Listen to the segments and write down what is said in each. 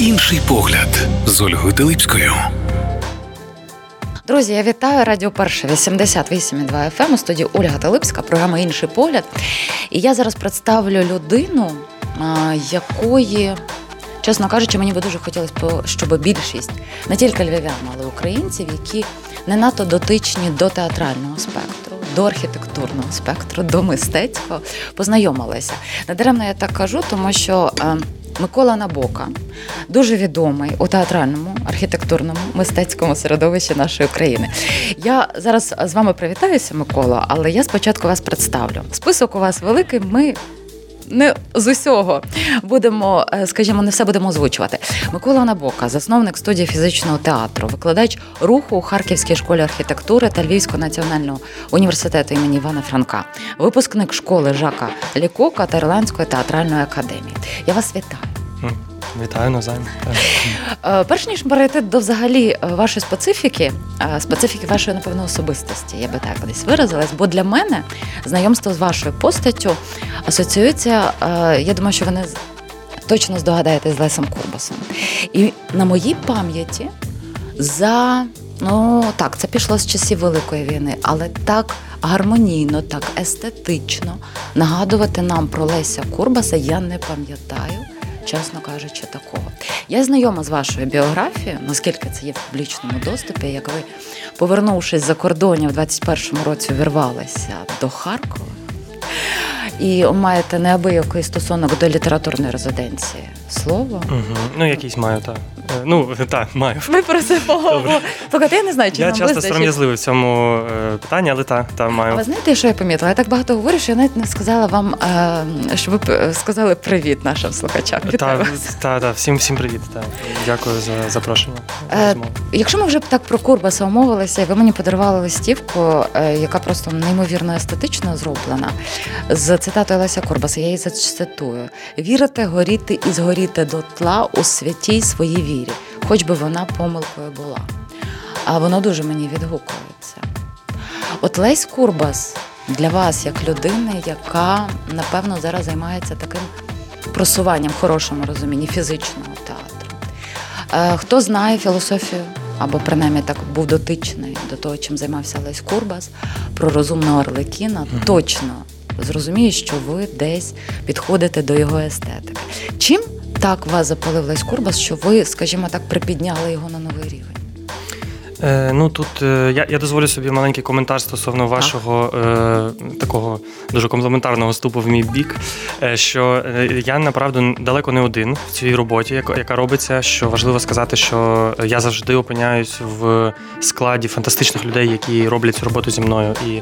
Інший погляд з Ольгою Телипською. Друзі, я вітаю Радіо Перше 88,2 FM ем у студії Ольга Талипська, програма Інший погляд. І я зараз представлю людину, якої, чесно кажучи, мені би дуже хотілося, щоб більшість не тільки львів'ян, але українців, які не надто дотичні до театрального спектру, до архітектурного спектру, до мистецького, познайомилася. Надаремно я так кажу, тому що. Е, Микола Набока дуже відомий у театральному архітектурному мистецькому середовищі нашої країни. Я зараз з вами привітаюся, Микола, але я спочатку вас представлю. Список у вас великий. Ми не з усього будемо, е, скажімо, не все будемо озвучувати. Микола Набока, засновник студії фізичного театру, викладач руху у Харківській школі архітектури та Львівського національного університету імені Івана Франка, випускник школи Жака Лікока та Ірландської театральної академії. Я вас вітаю. Вітаю навзаєм. Е, перш ніж перейти до взагалі е, вашої специфіки, е, специфіки вашої, напевно, особистості, я би так десь виразилась, бо для мене знайомство з вашою постаттю асоціюється. Я думаю, що вони точно здогадаєтесь з Лесом Курбасом. І на моїй пам'яті за ну так, це пішло з часів Великої війни, але так гармонійно, так естетично нагадувати нам про Леся Курбаса я не пам'ятаю чесно кажучи, такого. Я знайома з вашою біографією, наскільки це є в публічному доступі, як ви, повернувшись за кордонів в 21-му році, вірвалися до Харкова і маєте неабиякий стосунок до літературної резиденції. Слово? Угу. Ну, якийсь маю, так. Е, ну, так, маю. Ми про це поговоримо. Слухайте, я не знаю, чи Я нам часто сором'язливий в цьому е, питанні, але так, та, маю. А ви знаєте, що я помітила? Я так багато говорю, що я навіть не сказала вам, е, щоб ви сказали привіт нашим слухачам. Та, та, та, всім, всім привіт. Та. Дякую за запрошення. Е, якщо ми вже так про Курбаса умовилися, ви мені подарували листівку, яка просто неймовірно естетично зроблена, з цитатою Леся Курбаса, я її зацитую. Вірити, горіти і згоріти до тла у святій своїй вірі, хоч би вона помилкою була. А воно дуже мені відгукується. От Лесь Курбас для вас, як людини, яка, напевно, зараз займається таким просуванням в хорошому розумінні фізичного театру. Е, хто знає філософію, або принаймні так був дотичний до того, чим займався Лесь Курбас, про розумного Арлекіна, mm-hmm. точно зрозуміє, що ви десь підходите до його естетики. Чим так вас запалив Лесь Курбас, що ви, скажімо так, припідняли його на новий рівень? Е, Ну тут е, я я дозволю собі маленький коментар стосовно вашого е, такого дуже комплементарного ступу в мій бік. Е, Що е, я направду далеко не один в цій роботі, яка, яка робиться. Що важливо сказати, що я завжди опиняюсь в складі фантастичних людей, які роблять цю роботу зі мною. І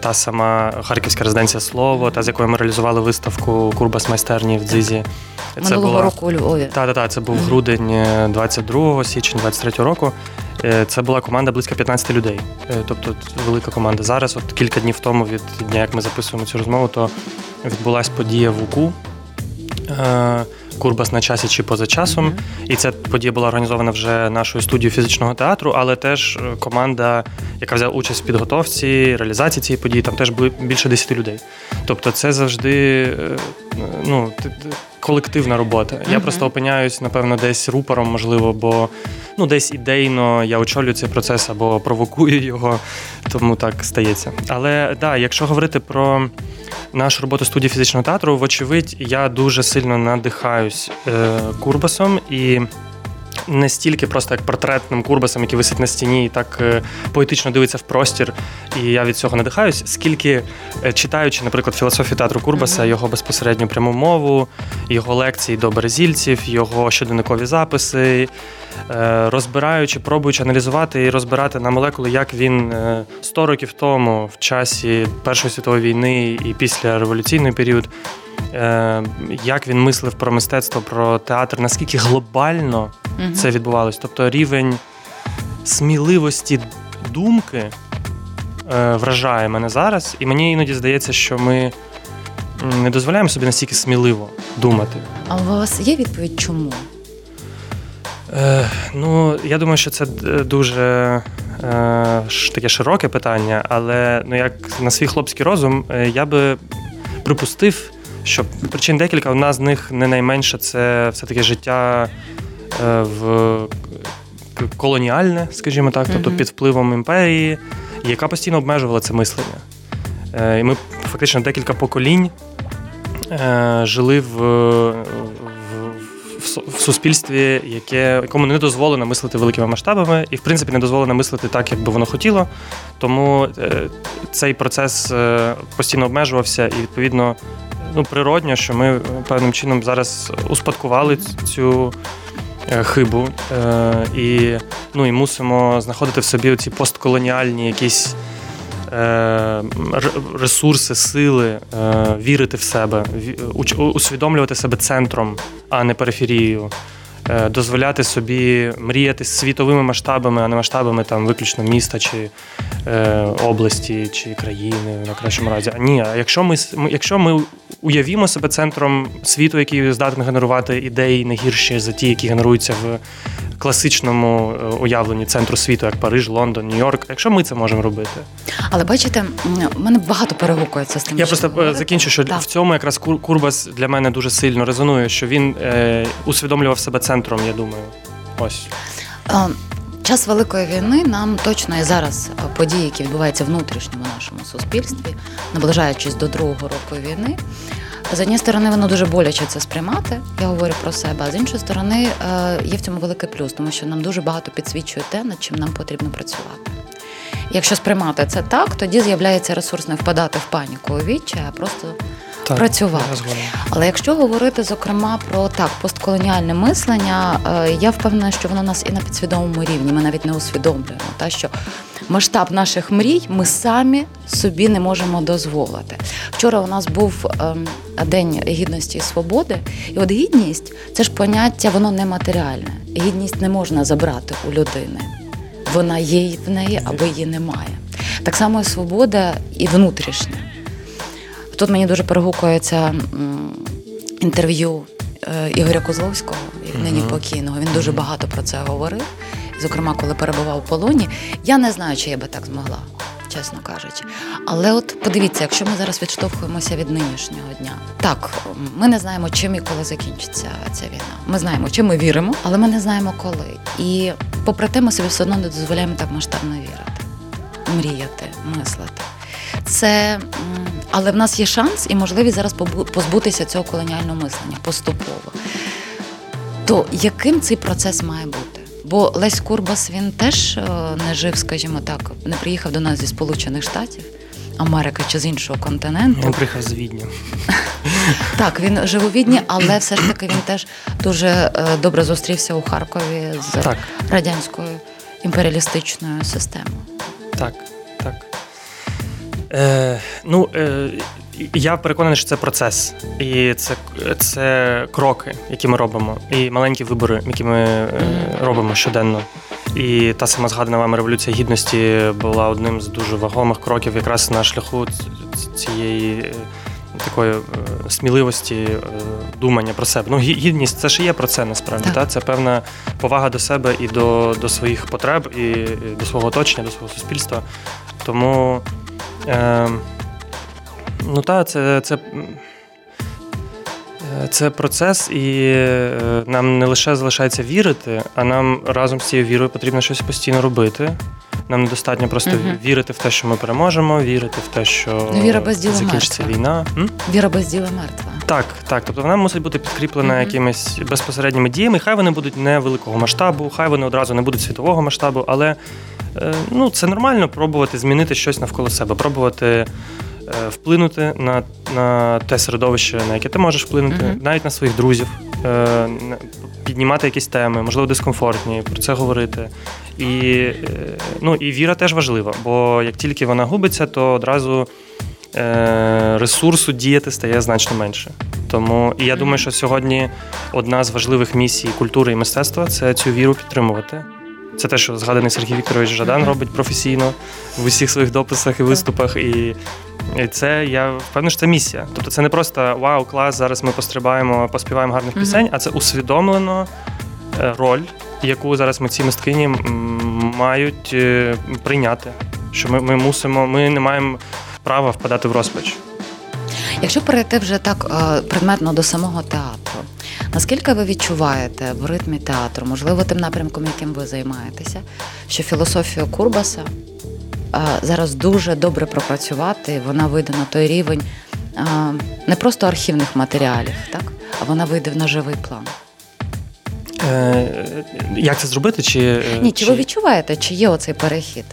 та сама Харківська резиденція слово, та з якою ми реалізували виставку Курбас майстерні в Дзизі. Минулого була... року у Львові. Так, так, так, це був грудень 22 е, січня 23 року. Е, це була команда близько 15 людей. Тобто велика команда. Зараз, от кілька днів тому, від дня, як ми записуємо цю розмову, то відбулася подія в УКУ. Курбас на часі чи поза часом. Mm-hmm. І ця подія була організована вже нашою студією фізичного театру, але теж е, команда, яка взяла участь в підготовці, реалізації цієї події, там теж було більше 10 людей. Тобто, це завжди е, ну, колективна робота. Я просто опиняюсь, напевно, десь рупором, можливо, бо ну, десь ідейно я очолюю цей процес або провокую його, тому так стається. Але так, да, якщо говорити про нашу роботу студії фізичного театру, вочевидь, я дуже сильно надихаюсь е, Курбасом і. Не стільки просто як портретним курбасом, який висить на стіні, і так е, поетично дивиться в простір, і я від цього надихаюсь, скільки е, читаючи, наприклад, філософію театру Курбаса, його безпосередню пряму мову, його лекції до березільців, його щоденникові записи, Е, розбираючи, пробуючи аналізувати і розбирати на молекули, як він 100 е, років тому, в часі Першої світової війни і після революційний період, як він мислив про мистецтво, про театр, наскільки глобально угу. це відбувалось. Тобто рівень сміливості думки вражає мене зараз, і мені іноді здається, що ми. Не дозволяємо собі настільки сміливо думати. А у вас є відповідь, чому? Е, Ну, я думаю, що це дуже е, таке широке питання, але ну, як на свій хлопський розум, е, я би припустив, що причин декілька. Одна з них не найменша це все-таки життя е, в колоніальне, скажімо так, тобто під впливом імперії, яка постійно обмежувала це мислення. Е, і ми фактично декілька поколінь е, жили в, в, в суспільстві, яке, якому не дозволено мислити великими масштабами, і, в принципі, не дозволено мислити так, як би воно хотіло. Тому цей процес постійно обмежувався, і, відповідно, ну, природньо, що ми певним чином зараз успадкували цю. Е, хибу е, і ну, і мусимо знаходити в собі ці постколоніальні якісь е, ресурси, сили, вірити в себе, усвідомлювати себе центром, а не периферією. Е, дозволяти собі мріяти світовими масштабами, а не масштабами там виключно міста чи е, області чи країни на кращому разі. А ні, а якщо ми якщо ми уявімо себе центром світу, який здатний генерувати ідеї не гірші за ті, які генеруються в класичному е, уявленні центру світу, як Париж, Лондон, Нью-Йорк. Якщо ми це можемо робити, але бачите, в мене багато перегукується з тим. Я просто говорите. закінчу, що так. в цьому якраз Курбас для мене дуже сильно резонує, що він е, усвідомлював себе центром. Я думаю, ось. Час великої війни нам точно і зараз події, які відбуваються в нашому суспільстві, наближаючись до другого року війни, з однієї сторони, воно дуже боляче це сприймати, я говорю про себе. А з іншої сторони, е, є в цьому великий плюс, тому що нам дуже багато підсвічує те, над чим нам потрібно працювати. Якщо сприймати це так, тоді з'являється ресурс не впадати в паніку у відчай, а просто так, працювати. Але якщо говорити зокрема про так постколоніальне мислення, е, я впевнена, що воно нас і на підсвідомому рівні. Ми навіть не усвідомлюємо, та що масштаб наших мрій ми самі собі не можемо дозволити. Вчора у нас був ем, день гідності і свободи, і от гідність це ж поняття, воно нематеріальне. Гідність не можна забрати у людини. Вона є в неї або її немає. Так само і свобода і внутрішня. Тут мені дуже перегукується інтерв'ю е, Ігоря Козловського, нині покійного. Він дуже багато про це говорив. Зокрема, коли перебував в полоні. Я не знаю, чи я би так змогла, чесно кажучи. Але от подивіться, якщо ми зараз відштовхуємося від нинішнього дня, так ми не знаємо, чим і коли закінчиться ця війна. Ми знаємо, чим ми віримо, але ми не знаємо коли. І попри те, ми собі все одно не дозволяємо так масштабно вірити, мріяти, мислити. Це але в нас є шанс і можливість зараз позбутися цього колоніального мислення поступово. То яким цей процес має бути? Бо Лесь Курбас він теж е, не жив, скажімо так, не приїхав до нас зі Сполучених Штатів, Америки чи з іншого континенту. Він приїхав з Відня. Так, він жив у Відні, але все ж таки він теж дуже е, добре зустрівся у Харкові з так. радянською імперіалістичною системою. Так, так. Е, Ну, е, я переконаний, що це процес, і це це кроки, які ми робимо, і маленькі вибори, які ми е, робимо щоденно. І та сама згадана вами революція гідності була одним з дуже вагомих кроків, якраз на шляху цієї е, такої е, сміливості е, думання про себе. Ну, гідність це ж є про це насправді. Так. Та? Це певна повага до себе і до, до своїх потреб, і до свого оточення, до свого суспільства. Тому. Е, Ну так, це це, це процес, і е, нам не лише залишається вірити, а нам разом з цією вірою потрібно щось постійно робити. Нам недостатньо просто угу. вірити в те, що ми переможемо, вірити в те, що ну, Віра без діла закінчиться мертва. війна. М? Віра без діла мертва. Так, так. Тобто вона мусить бути підкріплена угу. якимись безпосередніми діями. Хай вони будуть не великого масштабу, хай вони одразу не будуть світового масштабу, але ну, це нормально пробувати змінити щось навколо себе, пробувати. Е, вплинути на на те середовище, на яке ти можеш вплинути, mm-hmm. навіть на своїх друзів, е, піднімати якісь теми, можливо, дискомфортні, про це говорити. І е, ну, і віра теж важлива, бо як тільки вона губиться, то одразу ресурсу діяти стає значно менше. Тому і я думаю, що сьогодні одна з важливих місій культури і мистецтва це цю віру підтримувати. Це те, що згаданий Сергій Вікторович Жадан робить професійно в усіх своїх дописах і виступах. І це я впевнений, що це місія. Тобто це не просто вау, клас, зараз ми пострибаємо, поспіваємо гарних пісень, а це усвідомлено е, роль, яку зараз ми ці мисткині мають е, прийняти. Що ми, ми мусимо, ми не маємо права впадати в розпач. Якщо перейти вже так е, предметно до самого театру, наскільки ви відчуваєте в ритмі театру, можливо, тим напрямком, яким ви займаєтеся, що філософію Курбаса е, зараз дуже добре пропрацювати, вона вийде на той рівень е, не просто архівних матеріалів, так? а вона вийде на живий план. Е, Як це зробити? Чи, Ні, чи ви відчуваєте, чи є оцей перехід?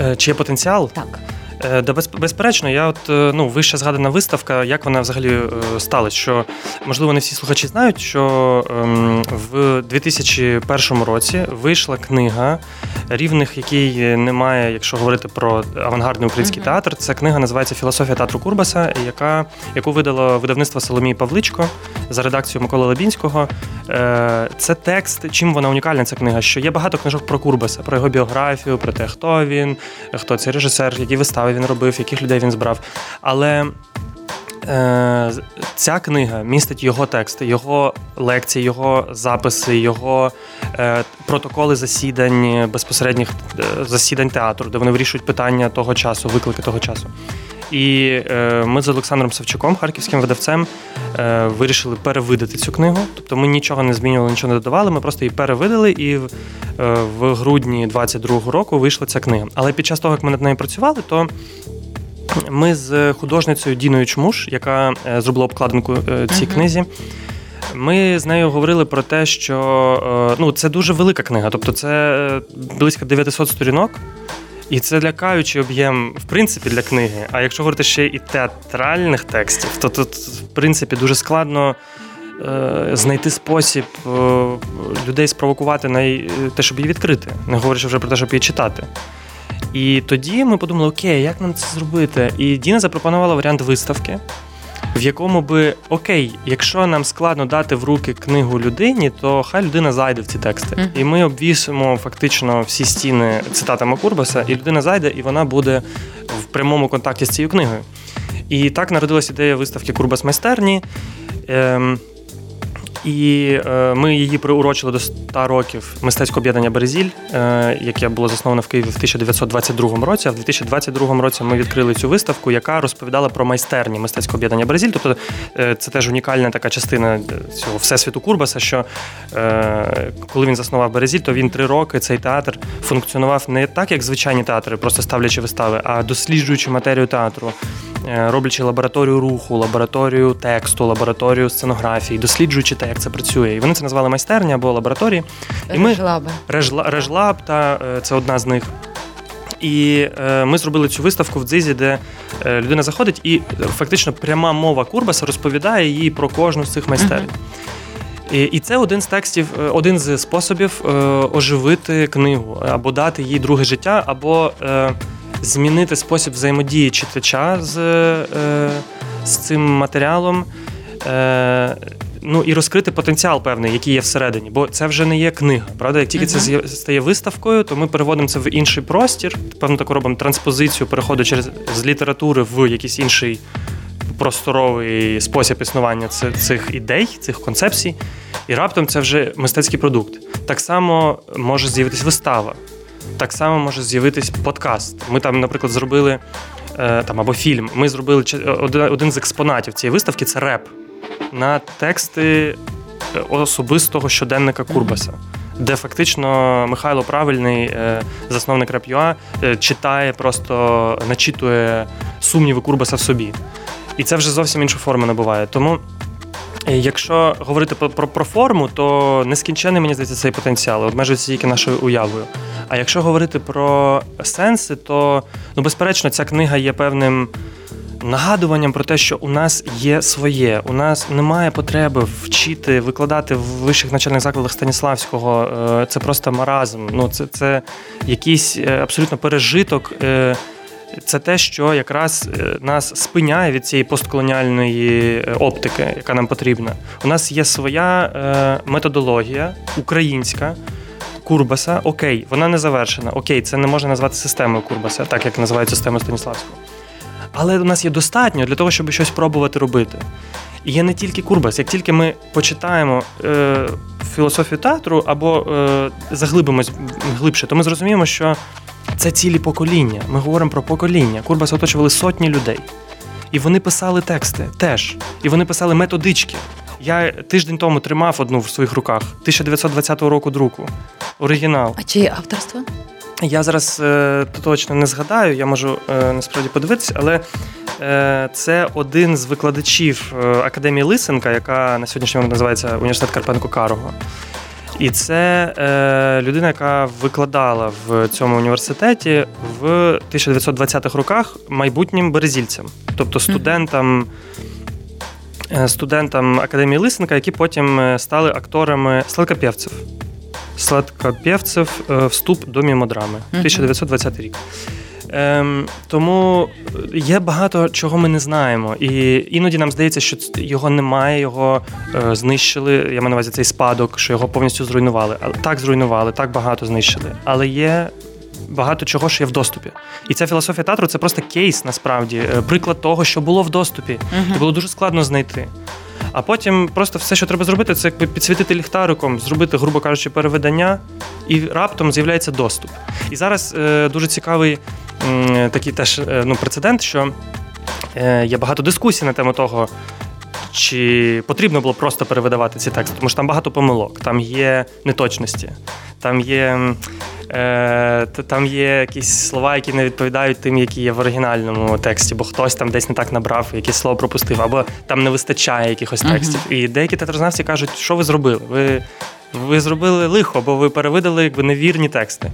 е, чи є потенціал? Так. Е, Да, без, безперечно, я от е, ну вище згадана виставка, як вона взагалі е, сталася. Що можливо не всі слухачі знають, що ем, в 2001 році вийшла книга рівних, який немає, якщо говорити про авангардний український Мгм. театр. Ця книга називається Філософія театру Курбаса, яка яку видало видавництво Соломії Павличко за редакцією Миколи Лабінського. Е, Це текст. Чим вона унікальна? Ця книга? Що є багато книжок про Курбаса, про його біографію, про те, хто він, хто цей режисер, які вистави він робив, яких людей він збрав. Але е, ця книга містить його тексти, його лекції, його записи, його е, протоколи засідань, безпосередніх е, засідань театру, де вони вирішують питання того часу, виклики того часу. І е, ми з Олександром Савчуком, харківським видавцем, е, вирішили перевидати цю книгу. Тобто ми нічого не змінювали, нічого не додавали. Ми просто її перевидали, і е, в грудні 22-го року вийшла ця книга. Але під час того, як ми над нею працювали, то ми з художницею Діною Чмуш, яка е, зробила обкладинку е, цій Мгм. книзі. Ми з нею говорили про те, що е, ну, це дуже велика книга, тобто це е, близько 900 сторінок. І це лякаючий об'єм, в принципі, для книги. А якщо говорити ще і театральних текстів, то тут, в принципі, дуже складно е, знайти спосіб е, людей спровокувати на те, щоб її відкрити, не говорячи вже про те, щоб її читати. І тоді ми подумали, окей, як нам це зробити? І Діна запропонувала варіант виставки, в якому би окей, якщо нам складно дати в руки книгу людині, то хай людина зайде в ці тексти. Мгм. І ми обвісимо фактично всі стіни цитатами Курбаса, і людина зайде, і вона буде в прямому контакті з цією книгою. І так народилась ідея виставки Курбас майстерні. Ем, і е, ми її приурочили до 100 років мистецького об'єднання Березіль, е, яке було засноване в Києві в 1922 році. А в 2022 році ми відкрили цю виставку, яка розповідала про майстерні мистецького об'єднання Березіль. Тобто е, це теж унікальна така частина цього всесвіту Курбаса. Що коли він заснував Березіль, то він три роки цей театр функціонував не так, як звичайні театри, просто ставлячи вистави, а досліджуючи матерію театру. Роблячи лабораторію руху, лабораторію тексту, лабораторію сценографії, досліджуючи те, як це працює. І вони це назвали майстерні або лабораторії. І ми Режла- Режлаб, та е, це одна з них. І е, ми зробили цю виставку в дзизі, де е, людина заходить, і е, фактично пряма мова Курбаса розповідає їй про кожну з цих майстерень. І, і це один з текстів, е, один з способів е, оживити книгу, або дати їй друге життя, або змінити спосіб взаємодії читача з, з цим матеріалом. Е, Ну і розкрити потенціал певний, який є всередині, бо це вже не є книга. Правда, як тільки це Мгм. з'яв- стає виставкою, то ми переводимо це в інший простір. Певно, таку робимо транспозицію, переходу через з літератури в якийсь інший просторовий спосіб існування цих, ідей, цих концепцій. І раптом це вже мистецький продукт. Так само може з'явитись вистава, так само може з'явитись подкаст. Ми там, наприклад, зробили е, там або фільм. Ми зробили один, один з експонатів цієї виставки це реп на тексти е, особистого щоденника Курбаса. Де фактично Михайло Правильний, е, засновник Rap.ua, е, читає, просто начитує сумніви Курбаса в собі. І це вже зовсім інша форма набуває. Тому, якщо говорити про, про форму, то нескінчений, мені здається, цей потенціал, обмежується тільки нашою уявою. А якщо говорити про сенси, то ну, безперечно, ця книга є певним нагадуванням про те, що у нас є своє. У нас немає потреби вчити, викладати в вищих навчальних закладах Станіславського. Е, Це просто маразм. Ну, це, це якийсь е, абсолютно пережиток. е, Це те, що якраз нас спиняє від цієї постколоніальної оптики, яка нам потрібна. У нас є своя методологія українська. Курбаса, окей, вона не завершена. Окей, це не можна назвати системою Курбаса, так як називають систему Станіславського. Але у нас є достатньо для того, щоб щось пробувати робити. І є не тільки Курбас. Як тільки ми почитаємо е, філософію театру або е, заглибимось глибше, то ми зрозуміємо, що це цілі покоління. Ми говоримо про покоління. Курбас оточували сотні людей. І вони писали тексти теж. І вони писали методички. Я тиждень тому тримав одну в своїх руках 1920 року друку. Оригінал. А чиє авторство? Я зараз е, точно не згадаю, я можу е, насправді подивитися, але е, це один з викладачів е, Академії Лисенка, яка на сьогоднішній момент називається Університет Карпенко Карого. І це е, людина, яка викладала в цьому університеті в 1920-х роках майбутнім березільцям, тобто студентам. е, Студентам Академії Лисенка, які потім е, стали акторами сладкопєвців. Сладкопєвців е, вступ до мімодрами 1920 рік. Ем, тому є багато чого ми не знаємо, і іноді нам здається, що його немає, його е, знищили. Я маю на увазі цей спадок, що його повністю зруйнували. Так зруйнували, так багато знищили. Але є багато чого, що є в доступі. І ця філософія театру це просто кейс, насправді, е, приклад того, що було в доступі, і було дуже складно знайти. А потім просто все, що треба зробити, це якби підсвітити ліхтариком, зробити, грубо кажучи, переведення, і раптом з'являється доступ. І зараз е, дуже цікавий е, такий теж е, ну, прецедент, що е, є багато дискусій на тему того, чи потрібно було просто перевидавати ці тексти, тому що там багато помилок, там є неточності, там є. Е, там є якісь слова, які не відповідають тим, які є в оригінальному тексті, бо хтось там десь не так набрав, якесь слово пропустив, або там не вистачає якихось текстів. І деякі театрознавці кажуть, що ви зробили? Ви, ви зробили лихо, бо ви перевидали якби невірні тексти.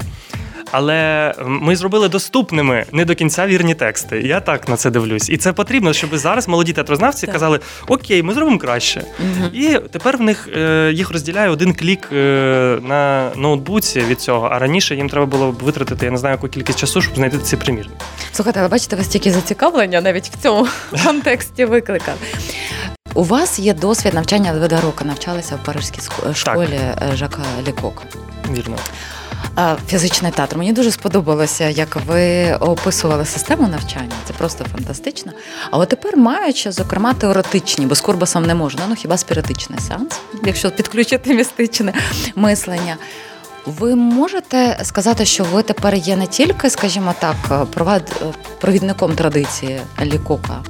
Але ми зробили доступними не до кінця вірні тексти. Я так на це дивлюсь. І це потрібно, щоб зараз молоді театрознавці Так. казали: Окей, ми зробимо краще. І тепер в них е, їх розділяє один клік е, на ноутбуці від цього. А раніше їм треба було б витратити, я не знаю, яку кількість часу, щоб знайти ці примірники. Слухайте, ви бачите, ви стільки зацікавлення навіть в цьому контексті викликав. У вас є досвід навчання два роки навчалися в парижській школі е, Жака Лікока. Вірно. Фізичний театр. Мені дуже сподобалося, як ви описували систему навчання. Це просто фантастично. А от тепер маючи, зокрема, теоретичні, бо з Курбасом не можна, ну хіба спіритичний сеанс, якщо підключити містичне мислення. Ви можете сказати, що ви тепер є не тільки, скажімо так, провад- провідником традиції Лікока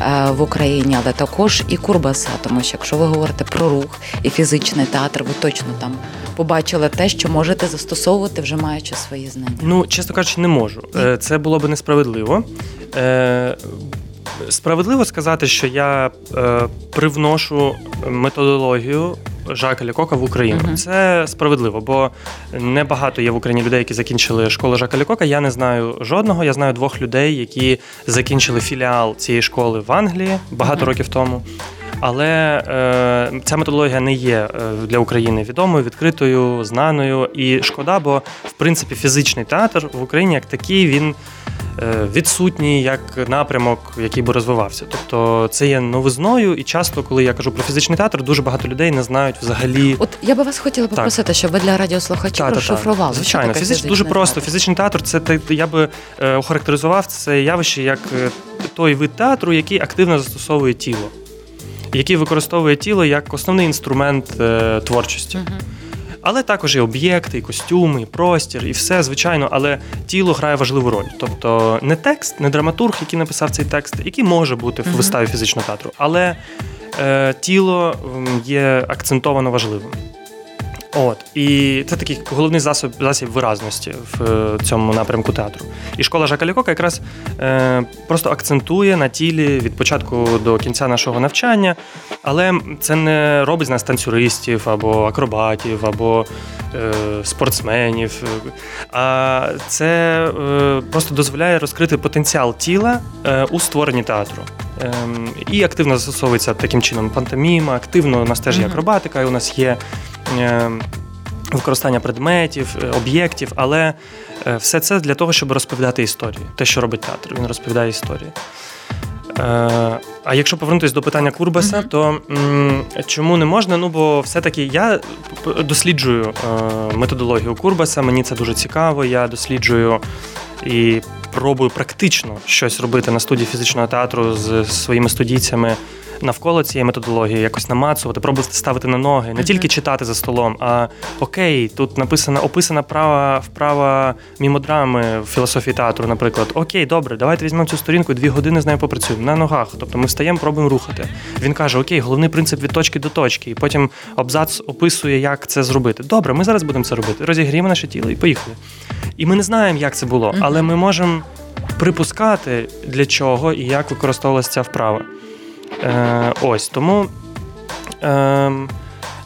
е, в Україні, але також і Курбаса. Тому що якщо ви говорите про рух і фізичний театр, ви точно там побачили те, що можете застосовувати, вже маючи свої знання. Ну, чесно кажучи, не можу. Е, Це було би несправедливо. Е, Справедливо сказати, що я е, привношу методологію Жака Лікока в Україну. Мгм. Це справедливо, бо небагато є в Україні людей, які закінчили школу Жака Лікока. Я не знаю жодного. Я знаю двох людей, які закінчили філіал цієї школи в Англії багато Мгм. років тому. Але е, ця методологія не є е, для України відомою, відкритою, знаною. І шкода, бо в принципі фізичний театр в Україні як такий він е, відсутній як напрямок, який би розвивався. Тобто це є новизною, і часто, коли я кажу про фізичний театр, дуже багато людей не знають взагалі. От я би вас хотіла попросити, щоб ви для радіослухачів Та-та-та. що Звичайно, таке фізич, дуже просто. театр. Фізичний театр це я би е, охарактеризував це явище як той вид театру, який активно застосовує тіло, який використовує тіло як основний інструмент е, творчості. Мгм. Але також і об'єкти, і костюми, і простір, і все, звичайно, але тіло грає важливу роль. Тобто не текст, не драматург, який написав цей текст, який може бути в виставі фізичного театру, але е, тіло є акцентовано важливим. От і це такий головний засіб засіб виразності в е, цьому напрямку театру. І школа Жака Лікока якраз е, просто акцентує на тілі від початку до кінця нашого навчання, але це не робить з нас танцюристів або акробатів, або е, спортсменів. А це е, просто дозволяє розкрити потенціал тіла е, у створенні театру. Ем, і активно застосовується таким чином пантоміма, активно у нас теж є акробатика, і у нас є е, використання предметів, е, об'єктів, але е, все це для того, щоб розповідати історію. Те, що робить театр, він розповідає історію. Е, А якщо повернутися до питання Курбаса, то м, чому не можна? Ну бо все-таки я досліджую методологію Курбаса, мені це дуже цікаво. Я досліджую і пробую практично щось робити на студії фізичного театру з своїми студійцями навколо цієї методології, якось намацувати, пробувати ставити на ноги, не тільки читати за столом, а окей, тут написана описана права вправа мімодрами в філософії театру, наприклад. Окей, добре, давайте візьмемо цю сторінку і дві години з нею попрацюємо на ногах. Тобто ми встаємо, пробуємо рухати. Він каже: Окей, головний принцип від точки до точки, і потім абзац описує, як це зробити. Добре, ми зараз будемо це робити. Розігріємо наше тіло і поїхали. І ми не знаємо, як це було, але ми можемо припускати, для чого і як використовувалася ця вправа. Е, Ось тому. Е,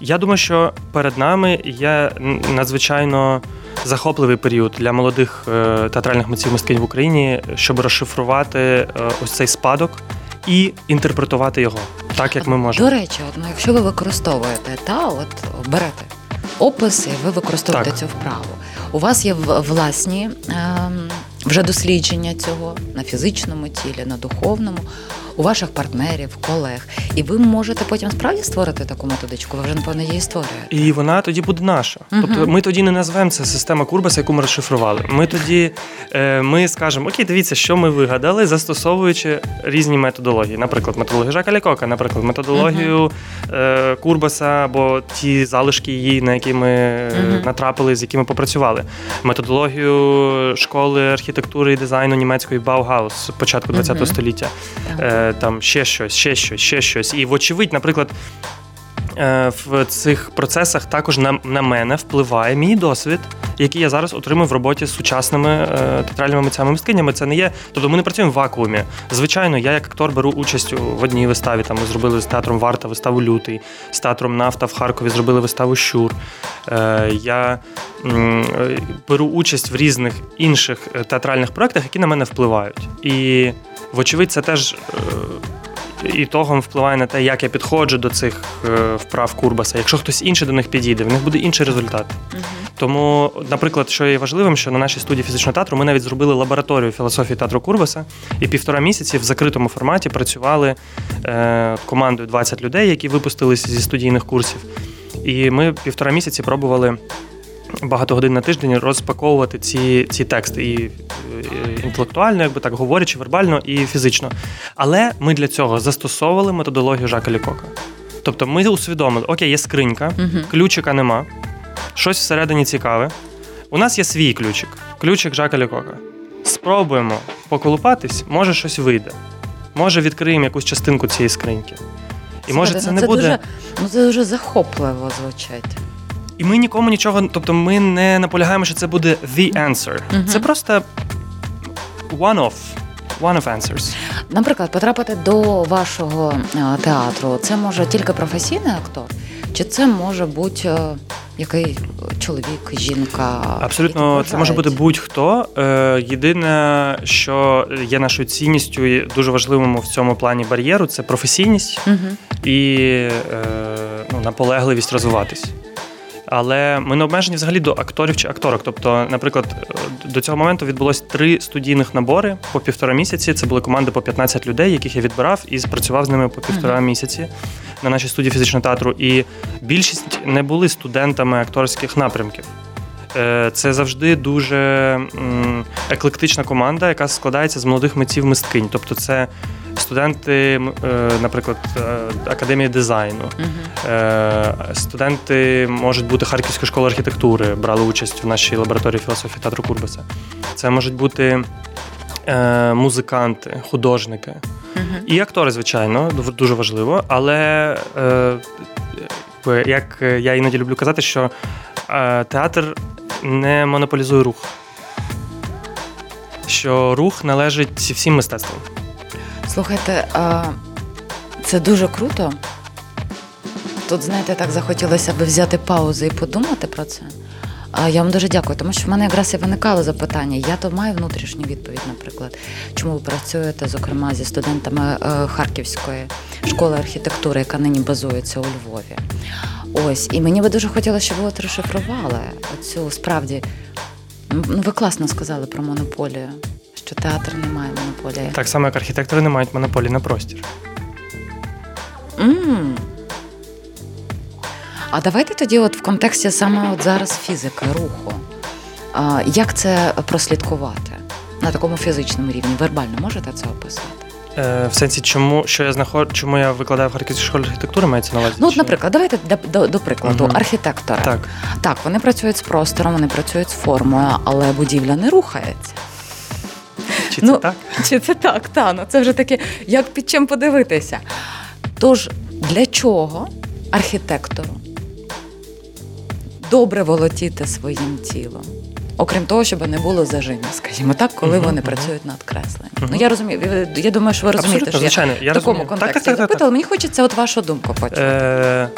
я думаю, що перед нами є надзвичайно захопливий період для молодих е, театральних митців мисткинь в Україні, щоб розшифрувати е, ось цей спадок і інтерпретувати його так, як ми можемо. До речі, от, ну, якщо ви використовуєте та от берете описи, ви використовуєте Так. цю вправу. У вас є власні ем, вже дослідження цього на фізичному тілі, на духовному, у ваших партнерів, колег. І ви можете потім справді створити таку методичку. Ви вже напевно її створюєте. І вона тоді буде наша. Мгм. Тобто ми тоді не назвемо це система Курбаса, яку ми розшифрували. Ми тоді е, ми скажемо, окей, дивіться, що ми вигадали, застосовуючи різні методології. Наприклад, методологію Жака Лякока, наприклад, методологію е, Курбаса або ті залишки її, на які ми Мгм. натрапили, з якими попрацювали. Методологію школи архітектури і дизайну німецької Баугаус початку ХХ століття. Там ще щось, ще щось, ще щось. І вочевидь, наприклад. Е, В цих процесах також на, на мене впливає мій досвід, який я зараз отримую в роботі з сучасними е, театральними митцями мисткинями. Це не є. Тобто ми не працюємо в вакуумі. Звичайно, я як актор беру участь в одній виставі. Там ми зробили з театром Варта виставу Лютий, з театром Нафта в Харкові зробили виставу Щур. Е, я беру участь в різних інших театральних проєктах, які на мене впливають. І вочевидь, це теж. Ітогом впливає на те, як я підходжу до цих е, вправ Курбаса. Якщо хтось інший до них підійде, в них буде інший результат. Мгм. Тому, наприклад, що є важливим, що на нашій студії фізичного театру ми навіть зробили лабораторію філософії театру Курбаса, і півтора місяці в закритому форматі працювали е, командою 20 людей, які випустилися зі студійних курсів. І ми півтора місяці пробували. Багато годин на тиждень розпаковувати ці, ці тексти і, е, інтелектуально, якби так говорячи, вербально і фізично. Але ми для цього застосовували методологію Жака Лікока. Тобто ми усвідомили, окей, є скринька, ключика нема, щось всередині цікаве. У нас є свій ключик, ключик Жака Лікока. Спробуємо поколупатись, може щось вийде. Може, відкриємо якусь частинку цієї скриньки. І може Слухайте, це ну, не буде. Дуже, ну це дуже захопливо звучить. І ми нікому нічого, тобто ми не наполягаємо, що це буде the answer. Мгм. Це просто one of. One of answers. Наприклад, потрапити до вашого е, театру, це може тільки професійний актор, чи це може бути е, який чоловік, жінка? Абсолютно, це може бути будь-хто. Е, Єдине, що є нашою цінністю і дуже важливим в цьому плані бар'єру, це професійність Мгм. і ну, наполегливість розвиватись. Але ми не обмежені взагалі до акторів чи акторок. Тобто, наприклад, е, до цього моменту відбулось три студійних набори по півтора місяці. Це були команди по 15 людей, яких я відбирав і працював з ними по півтора місяці на нашій студії фізичного театру. І більшість не були студентами акторських напрямків. Е, Це завжди дуже еклектична команда, яка складається з молодих митців мисткинь. Тобто, це студенти, е, наприклад, е, академії дизайну. Е, Студенти можуть бути Харківської школи архітектури, брали участь в нашій лабораторії філософії театру Курбаса. Це можуть бути музиканти, художники і актори, звичайно, дуже важливо. Але як я іноді люблю казати, що театр не монополізує рух. Що рух належить всім мистецтвам. Слухайте, а, це дуже круто. Тут, знаєте, так захотілося б взяти паузу і подумати про це. А я вам дуже дякую, тому що в мене якраз і виникало запитання. Я то маю внутрішню відповідь, наприклад, чому ви працюєте, зокрема, зі студентами е, Харківської школи архітектури, яка нині базується у Львові. Ось, і мені би дуже хотілося, щоб ви от розшифрували цю справді. Ну, ви класно сказали про монополію, що театр не має монополії. Так само, як архітектори не мають монополії на простір. м А давайте тоді, от в контексті саме от зараз фізики, руху. А, як це прослідкувати на такому фізичному рівні? Вербально можете це описати? Е, В сенсі, чому що я знаходжу, чому я викладаю в Харківській школі архітектури, мається на увазі? Ну, от, чи- наприклад, давайте до, до, до прикладу, Мгм. архітектори. Так. Так, вони працюють з простором, вони працюють з формою, але будівля не рухається. Чи Ну, це так? Чи це так? Та, ну це вже таке, як під чим подивитися. Тож для чого архітектору добре волотіти своїм тілом? Окрім того, щоб не було зажимів, скажімо так, коли Мгм, вони мгм. працюють над кресленням. Мгм. Ну я розумію, я думаю, що ви розумієте, Абсолютно, що звичайно, я я в такому розумію. Контексті так, так, так, запитала. Мені хочеться от вашу думку почути. Е,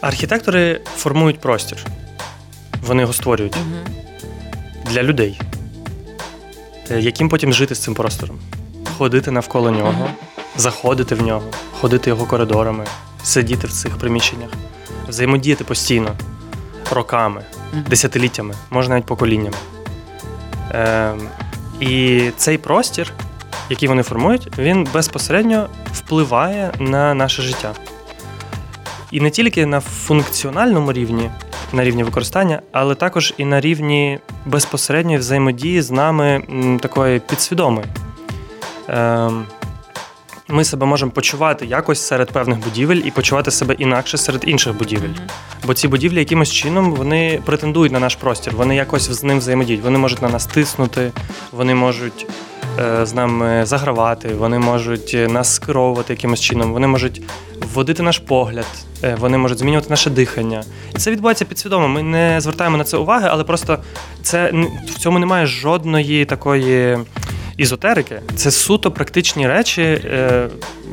архітектори формують простір. Вони його створюють для людей, яким потім жити з цим простором, ходити навколо нього, заходити в нього, ходити його коридорами, сидіти в цих приміщеннях, взаємодіяти постійно, роками, десятиліттями, може навіть поколіннями. Е, і цей простір, який вони формують, він безпосередньо впливає на наше життя. І не тільки на функціональному рівні, на рівні використання, але також і на рівні безпосередньої взаємодії з нами такої підсвідомої. Ем, Ми себе можемо почувати якось серед певних будівель і почувати себе інакше серед інших будівель. Бо ці будівлі якимось чином вони претендують на наш простір, вони якось з ним взаємодіють. Вони можуть на нас тиснути, вони можуть з нами загравати, вони можуть е, нас скеровувати якимось чином, вони можуть вводити наш погляд, е, вони можуть змінювати наше дихання. І це відбувається підсвідомо. Ми не звертаємо на це уваги, але просто це в цьому немає жодної такої. Ізотерики це суто практичні речі, е,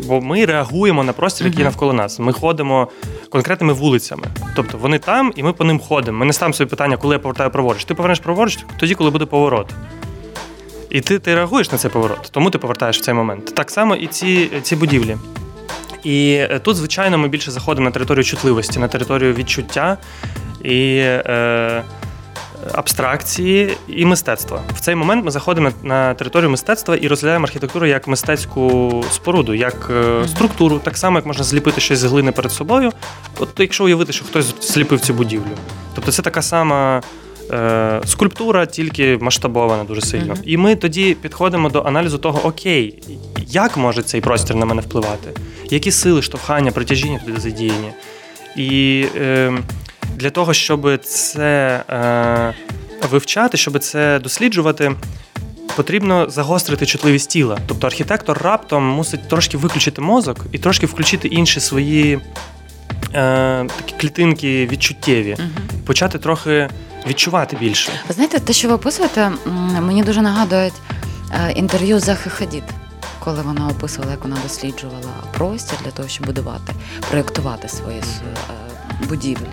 бо ми реагуємо на простір, який навколо нас. Ми ходимо конкретними вулицями. Тобто вони там, і ми по ним ходимо. Ми не ставимо собі питання, коли я повертаю праворуч. Ти повернеш праворуч тоді, коли буде поворот. І ти, ти реагуєш на цей поворот, тому ти повертаєш в цей момент. Так само і ці, ці будівлі. І е, тут, звичайно, ми більше заходимо на територію чутливості, на територію відчуття і е, абстракції і мистецтва. В цей момент ми заходимо на територію мистецтва і розглядаємо архітектуру як мистецьку споруду, як е, структуру, так само, як можна зліпити щось з глини перед собою. От якщо уявити, що хтось зліпив цю будівлю. Тобто це така сама. Е, Скульптура тільки масштабована дуже сильно. Мгм. І ми тоді підходимо до аналізу того, окей, як може цей простір на мене впливати, які сили, штовхання, притяжіння туди задіяні. І е, для того, щоб це е, вивчати, щоб це досліджувати, потрібно загострити чутливість тіла. Тобто архітектор раптом мусить трошки виключити мозок і трошки включити інші свої е, такі клітинки відчуттєві, Мгм. почати трохи відчувати більше. Ви знаєте, те, що ви описуєте, мені дуже нагадують е, інтерв'ю Захи Хадід, коли вона описувала, як вона досліджувала простір для того, щоб будувати, проєктувати свої е, будівлі.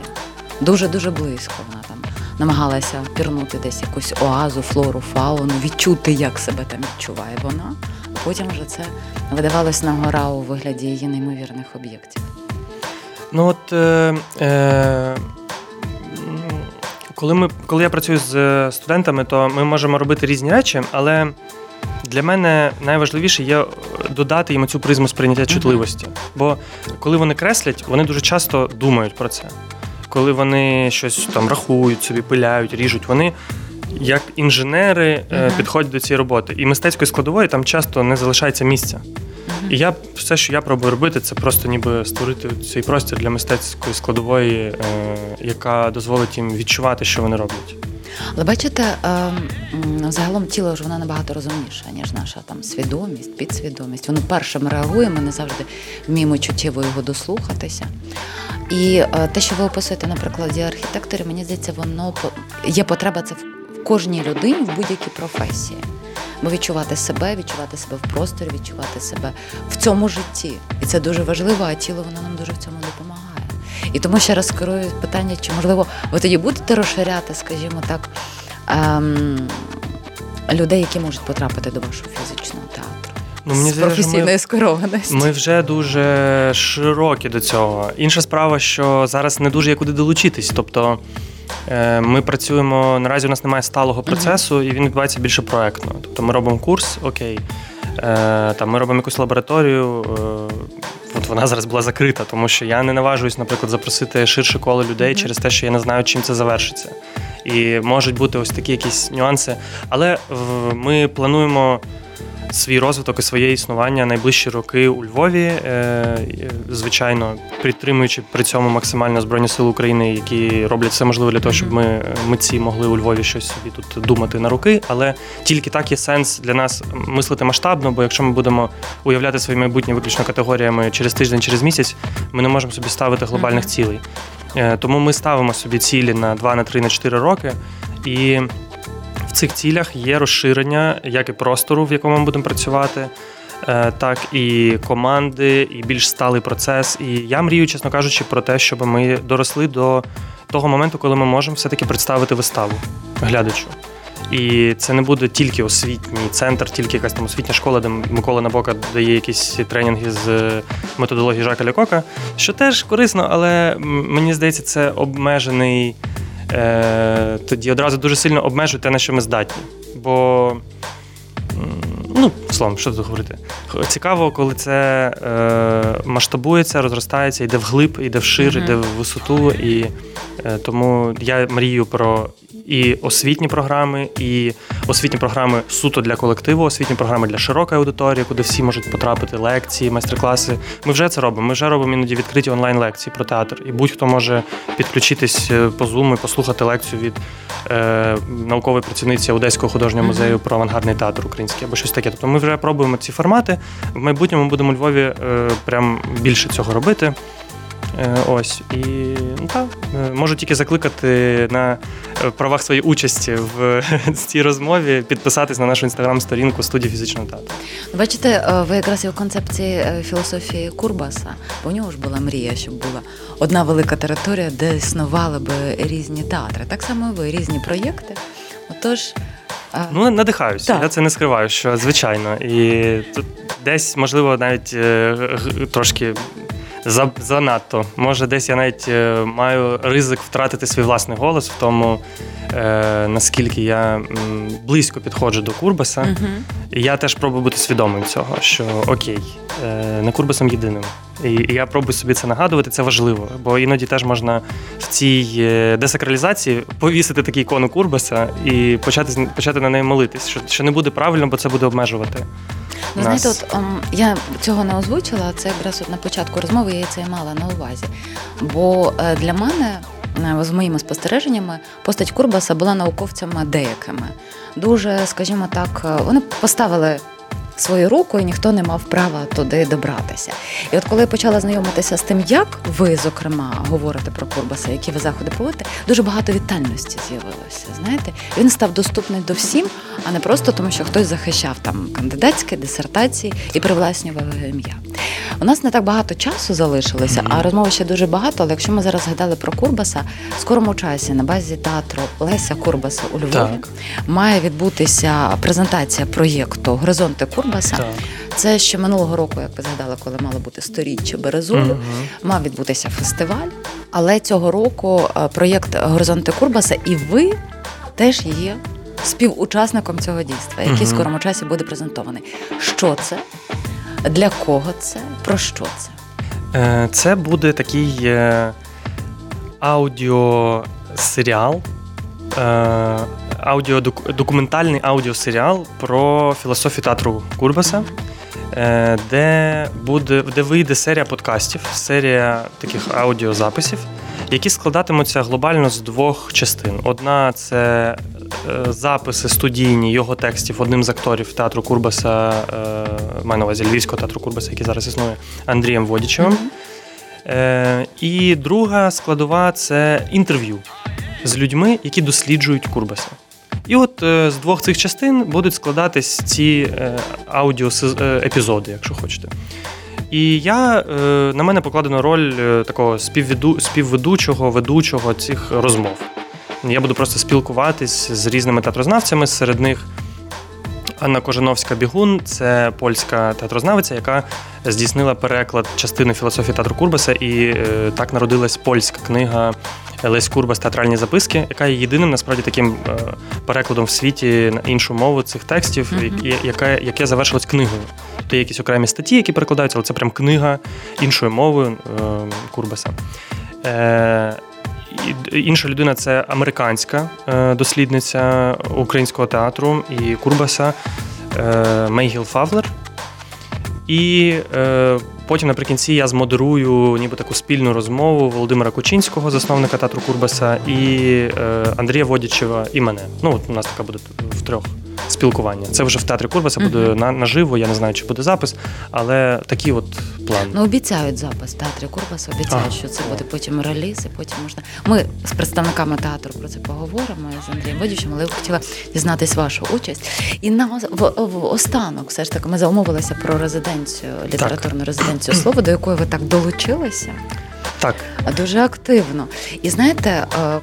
Дуже дуже близько вона там намагалася пірнути десь якусь оазу, флору, фауну, відчути, як себе там відчуває вона. А потім вже це видавалось на гора у вигляді її неймовірних об'єктів. Ну от е, е, коли, ми, коли я працюю з е, студентами, то ми можемо робити різні речі, але для мене найважливіше є е, додати їм цю призму сприйняття чутливості. Бо коли вони креслять, вони дуже часто думають про це. Коли вони щось там рахують собі, пиляють, ріжуть, вони. Як інженери Мгм. підходять до цієї роботи, і мистецької складової там часто не залишається місця. І я все, що я пробую робити, це просто ніби створити цей простір для мистецької складової, е, яка дозволить їм відчувати, що вони роблять. Але бачите, е, загалом тіло ж воно набагато розумніше, ніж наша там свідомість, підсвідомість. Воно першим реагує, ми не завжди вміємо чуттєво його дослухатися. І е, те, що ви описуєте на прикладі архітекторів, мені здається, воно є потреба це в кожній людині в будь-якій професії. Бо відчувати себе, відчувати себе в просторі, відчувати себе в цьому житті. І це дуже важливо, а тіло воно нам дуже в цьому допомагає. І тому ще раз керую питання, чи можливо ви тоді будете розширяти, скажімо так, ем, людей, які можуть потрапити до вашого фізичного театру Ну, мені з професійної скерованості. ми вже дуже широкі до цього. Інша справа, що зараз не дуже є куди долучитись. Тобто ми працюємо, наразі у нас немає сталого процесу, і він відбувається більше проектно. Тобто ми робимо курс, окей. Е, там ми робимо якусь лабораторію. Е, От вона зараз була закрита, тому що я не наважуюсь, наприклад, запросити ширше коло людей через те, що я не знаю, чим це завершиться. І можуть бути ось такі якісь нюанси. Але ми плануємо свій розвиток і своє існування найближчі роки у Львові, звичайно, підтримуючи при цьому максимально Збройні Сили України, які роблять все можливе для того, щоб ми митці могли у Львові щось собі тут думати на руки. Але тільки так є сенс для нас мислити масштабно, бо якщо ми будемо уявляти своє майбутнє виключно категоріями через тиждень, через місяць, ми не можемо собі ставити глобальних цілей. Тому ми ставимо собі цілі на 2, на 3, на 4 роки. І цих цілях є розширення як і простору, в якому ми будемо працювати, е, так і команди, і більш сталий процес. І я мрію, чесно кажучи, про те, щоб ми доросли до того моменту, коли ми можемо все-таки представити виставу глядачу. І це не буде тільки освітній центр, тільки якась там освітня школа, де Микола Набока дає якісь тренінги з методології Жака Лекока, що теж корисно, але мені здається, це обмежений е, тоді одразу дуже сильно обмежує те, на що ми здатні. Бо, ну, словом, що тут говорити? Цікаво, коли це е, масштабується, розростається, йде вглиб, йде вшир, йде в висоту. І е, тому я мрію про і освітні програми, і освітні програми суто для колективу, освітні програми для широкої аудиторії, куди всі можуть потрапити, лекції, майстер-класи. Ми вже це робимо. Ми вже робимо іноді відкриті онлайн-лекції про театр. І будь-хто може підключитись е, по Zoom і послухати лекцію від е, наукової працівниці Одеського художнього музею про авангардний театр український або щось таке. Тобто ми вже пробуємо ці формати. В майбутньому будемо у Львові е, прям більше цього робити. Е, ось і ну так е, можу тільки закликати на е, правах своєї участі в цій розмові підписатись на нашу інстаграм-сторінку студії фізичного театру. Бачите, ви якраз і в концепції філософії Курбаса, у нього ж була мрія, щоб була одна велика територія, де існували би різні театри. Так само і ви різні проєкти. Отож. Ну, надихаюся. Я це не скриваю, що звичайно. І тут десь, можливо, навіть трошки занадто. Може, десь я навіть е, маю ризик втратити свій власний голос в тому, е, наскільки я близько підходжу до Курбаса. uh І я теж пробую бути свідомим цього, що окей, е, не Курбасом єдиним. І я пробую собі це нагадувати, це важливо, бо іноді теж можна в цій е, десакралізації повісити такий ікону Курбаса і почати почати на неї молитись, що, що не буде правильно, бо це буде обмежувати. Ну, знаєте, от um, я цього не озвучила, це якраз от на початку розмови я це і мала на увазі. Бо е, для мене, з моїми спостереженнями, постать Курбаса була науковцями деякими. Дуже, скажімо так, вони поставили свою руку, і ніхто не мав права туди добратися. І от коли я почала знайомитися з тим, як ви, зокрема, говорите про Курбаса, які ви заходи проводите, дуже багато вітальності з'явилося. Знаєте, він став доступний до всім, а не просто тому, що хтось захищав там кандидатські дисертації і привласнював ім'я. У нас не так багато часу залишилося, а розмови ще дуже багато. Але якщо ми зараз згадали про Курбаса, в скорому часі на базі театру Леся Курбаса у Львові так. має відбутися презентація проєкту Горизонти Курбаса. Так. Це ще минулого року, як ви згадали, коли мало бути сторіччя Березулю, угу. мав відбутися фестиваль. Але цього року е, проєкт Горизонти Курбаса, і ви теж є співучасником цього дійства, який угу. в скорому часі буде презентований. Що це? Для кого це? Про що це? Е, це буде такий е, аудіосеріал, е, аудіо, документальний аудіосеріал про філософію театру Курбаса, де буде, де вийде серія подкастів, серія таких аудіозаписів, які складатимуться глобально з двох частин. Одна це Е, записи студійні його текстів одним з акторів театру Курбаса, е, маю на увазі Львівського театру Курбаса, який зараз існує, Андрієм Водічевим. І друга складова це інтерв'ю з людьми, які досліджують Курбаса. І от з двох цих частин будуть складатись ці аудіоепізоди, якщо хочете. І я на мене покладено роль такого співведучого, ведучого цих розмов. Я буду просто спілкуватись з різними театрознавцями. Серед них Анна Кожановська Бігун це польська театрознавиця, яка здійснила переклад частини філософії театру Курбаса, і е, так народилась польська книга Лесь Курбас Театральні записки, яка є єдиним насправді таким е, перекладом в світі на іншу мову цих текстів, mm-hmm. яке яке завершилось книгою. Тобто є якісь окремі статті, які перекладаються, але це прям книга іншою мовою е, Курбаса. Інша людина це американська е, дослідниця українського театру і Курбаса. е, Мейгіл Фавлер. І е, потім наприкінці я змодерую ніби таку спільну розмову Володимира Кучинського, засновника театру Курбаса, і е, Андрія Водічева, і мене. Ну, от у нас така буде втрьох спілкування. Це вже в театрі Курбаса буде Мгм. на, наживо, я не знаю, чи буде запис, але такий от план. Ну, обіцяють запис в театрі Курбас, обіцяють, А. що це буде потім реліз, і потім можна. Ми з представниками театру про це поговоримо з Андрієм Водічем, але я хотіла дізнатись вашу участь. І на ос- в, в останок, все ж таки, ми замовилися про резиденцію, літературну резиденцію слова, до якої ви так долучилися. Так, дуже активно. І знаєте, е,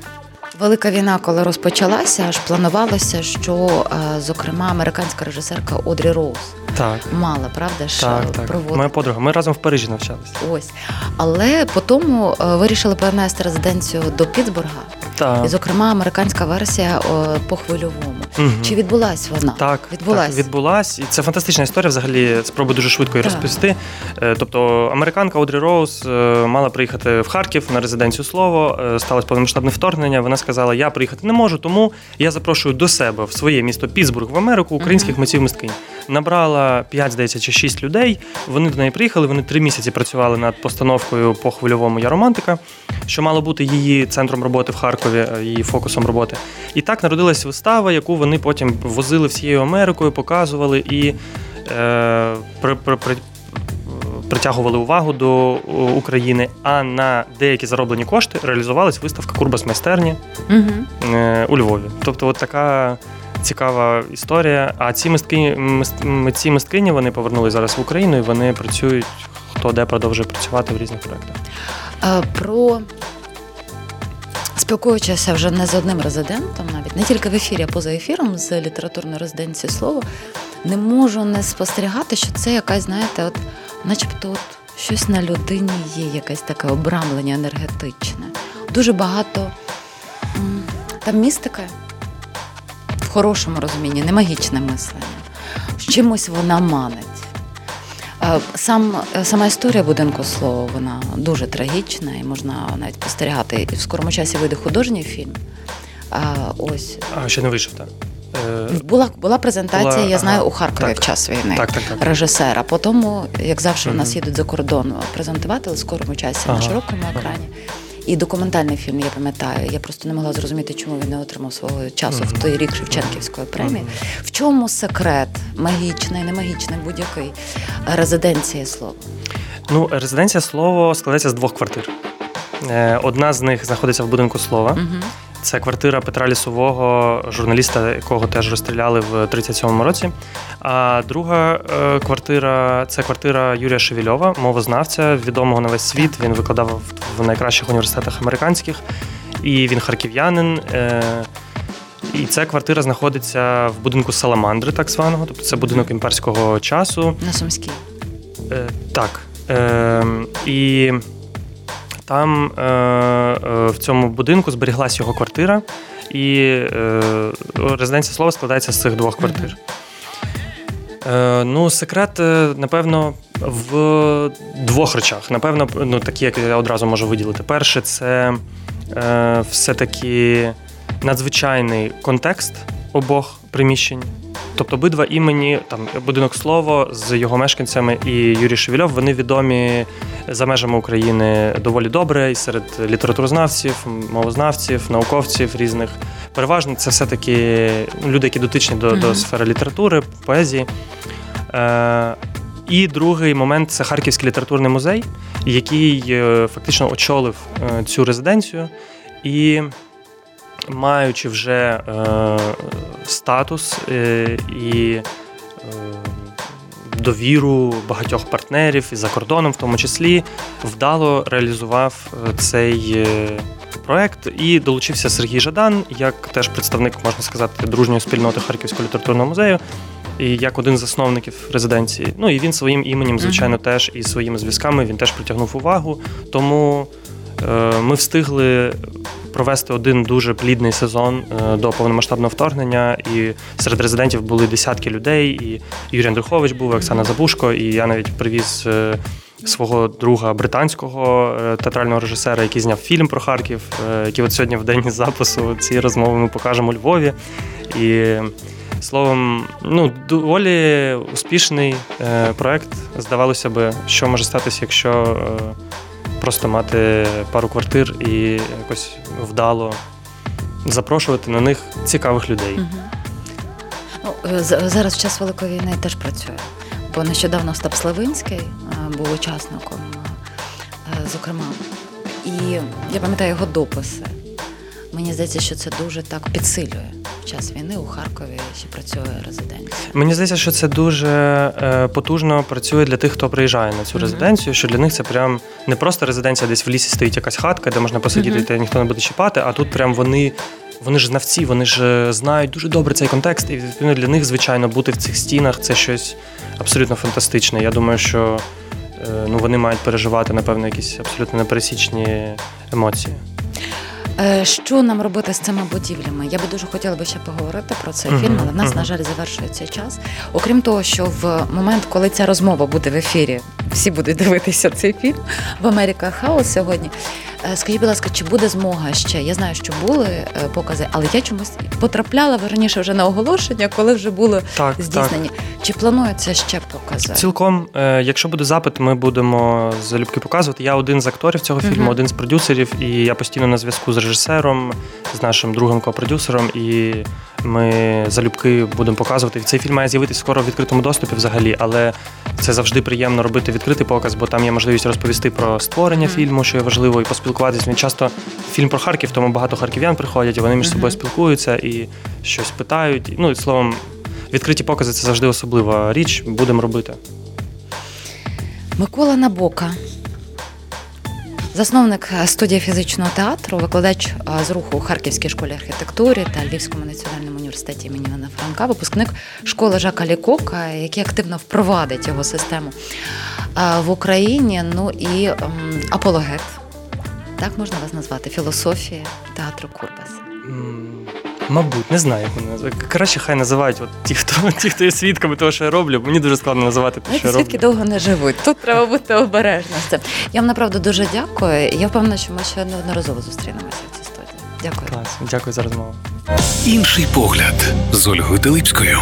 велика війна, коли розпочалася, аж планувалося, що, е, зокрема, американська режисерка Одрі Роуз так. мала, правда ж, Так, так. проводити. Моя подруга. Ми разом в Парижі навчалися. Ось. Але потім е, вирішили перенести резиденцію до Пітсбурга. Так. І, зокрема, американська версія по хвильовому. Мгм. Чи відбулась вона? Так, відбулась. так, відбулась. І це фантастична історія. Взагалі, спробую дуже швидко її розповісти. Е, Тобто, американка Одрі Роуз е, мала приїхати в Харків на резиденцію слово. е, Сталося повномасштабне вторгнення. Вона сказала: Я приїхати не можу, тому я запрошую до себе в своє місто Пітсбург в Америку українських угу. митців мисткинь. Набрала 5, здається, чи 6 людей. Вони до неї приїхали. Вони три місяці працювали над постановкою по хвильовому Я романтика, що мало бути її центром роботи в Харкові, е, її фокусом роботи. І так народилась вистава, яку вони потім возили всією Америкою, показували і е, при, при, при, притягували увагу до е, України. А на деякі зароблені кошти реалізувалась виставка Курбас майстерні Угу. е, у Львові. Тобто, от така. Цікава історія. А ці мистки, мист- митці мисткині вони повернулись зараз в Україну і вони працюють хто де продовжує працювати в різних проєктах. Е, Про спілкуючися вже не з одним резидентом, навіть не тільки в ефірі, а поза ефіром з літературної резиденції слово, не можу не спостерігати, що це якась, знаєте, от, начебто от щось на людині є, якесь таке обрамлення енергетичне. Дуже багато там містика в хорошому розумінні, не магічне мислення. Чимось вона манить. Е, Сам, е, сама історія будинку слова вона дуже трагічна, і можна навіть спостерігати. І в скорому часі вийде художній фільм. А, ось А ще не вийшов, так. Е, була, була презентація, Була, я знаю, ага, у Харкові так. в час війни. так, так, так. Режисера. Потім, як завжди, у нас їдуть за кордон презентувати, але в скорому часі Ага, на широкому ага. І документальний фільм, я пам'ятаю. Я просто не могла зрозуміти, чому він не отримав свого часу в той рік Шевченківської премії. В чому секрет магічний, не магічний, будь-який резиденції слова? Ну, резиденція слово складається з двох квартир. Е, Одна з них знаходиться в будинку слова. Угу. Це квартира Петра Лісового, журналіста, якого теж розстріляли в 37-му році. А друга е, квартира це квартира Юрія Шевільова, мовознавця, відомого на весь світ. Він викладав в найкращих університетах американських, і він харків'янин. Е, І ця квартира знаходиться в будинку Саламандри, так званого, тобто це будинок імперського часу. На Сумській. Е, так. Е, і там е, е, в цьому будинку зберіглась його квартира, і е, резиденція слова складається з цих двох квартир. Е, ну, секрет, е, напевно, в двох речах. Напевно, ну, такі, як я одразу можу виділити. Перше, це е, все-таки надзвичайний контекст обох приміщень. Тобто обидва імені, там будинок слово з його мешканцями і Юрій Шевільов, вони відомі за межами України доволі добре і серед літературознавців, мовознавців, науковців різних. Переважно це все-таки люди, які дотичні до, до сфери літератури, поезії. Е, і другий момент це Харківський літературний музей, який е, фактично очолив е, цю резиденцію. І маючи вже е, статус е, і довіру багатьох партнерів і за кордоном, в тому числі, вдало реалізував е, цей е, проект і долучився Сергій Жадан, як теж представник, можна сказати, дружньої спільноти Харківського літературного музею. І як один з засновників резиденції. Ну і він своїм іменем, звичайно, теж і своїми зв'язками він теж притягнув увагу. Тому е, ми встигли провести один дуже плідний сезон е, до повномасштабного вторгнення. І серед резидентів були десятки людей. І Юрій Андрухович був, і Оксана Забушко, і я навіть привіз. е, Свого друга британського е, театрального режисера, який зняв фільм про Харків, який от сьогодні в день запису цієї розмови ми покажемо у Львові. І Словом, ну доволі успішний проект. Здавалося би, що може статися, якщо просто мати пару квартир і якось вдало запрошувати на них цікавих людей. Ну, е, зараз в час Великої війни теж працює. Бо нещодавно Остап Славинський е, був учасником, е, зокрема. І я пам'ятаю його дописи. Мені здається, що це дуже так підсилює. В час війни у Харкові ще працює резиденція. Мені здається, що це дуже е, потужно працює для тих, хто приїжджає на цю Мгм. резиденцію. Що для них це прям не просто резиденція, десь в лісі стоїть якась хатка, де можна посидіти, і тебе ніхто не буде чіпати. А тут прям вони. Вони ж знавці, вони ж е, знають дуже добре цей контекст, і відповідно для них, звичайно, бути в цих стінах це щось абсолютно фантастичне. Я думаю, що е, ну, вони мають переживати, напевно, якісь абсолютно непересічні емоції. Е, Що нам робити з цими будівлями? Я би дуже хотіла би ще поговорити про цей фільм, але в нас, на жаль, завершується час. Окрім того, що в момент, коли ця розмова буде в ефірі, всі будуть дивитися цей фільм в Америка Хаус сьогодні. Е, Скажіть, будь ласка, чи буде змога ще? Я знаю, що були е, покази, але я чомусь потрапляла верніше вже на оголошення, коли вже були Так, так. здійснені. Чи плануються ще покази? Цілком, якщо буде запит, ми будемо залюбки показувати. Я один з акторів цього фільму, Мгм. один з продюсерів, і я постійно на зв'язку з режисером, з нашим другим копродюсером, і ми залюбки будемо показувати. Цей фільм має з'явитися скоро в відкритому доступі взагалі, але це завжди приємно робити відкритий показ, бо там є можливість розповісти про створення Мгм. фільму, що є важливо, і поспілкуватися. Він часто фільм про Харків, тому багато харків'ян приходять, і вони між Мгм. собою спілкуються і щось питають. Ну і словом. Відкриті покази це завжди особлива річ. Будемо робити. Микола Набока. Засновник е, студії фізичного театру, викладач е, з руху у Харківській школі архітектури та Львівському національному університеті імені Івана Франка, випускник школи Жака Лікока, який активно впровадить його систему е, в Україні. Ну і ем, апологет, так можна вас назвати, філософія театру Курбас. Мабуть, не знаю, як вони називають. Краще хай називають от ті, хто ті, хто є свідками того, що я роблю. Мені дуже складно називати те, що я роблю. свідки довго не живуть. Тут треба бути обережним. з цим. Я вам направду дуже дякую. Я впевнена, що ми ще неодноразово зустрінемося в цій студії. Дякую. Клас, дякую за розмову. Інший погляд з Ольгою Телипською.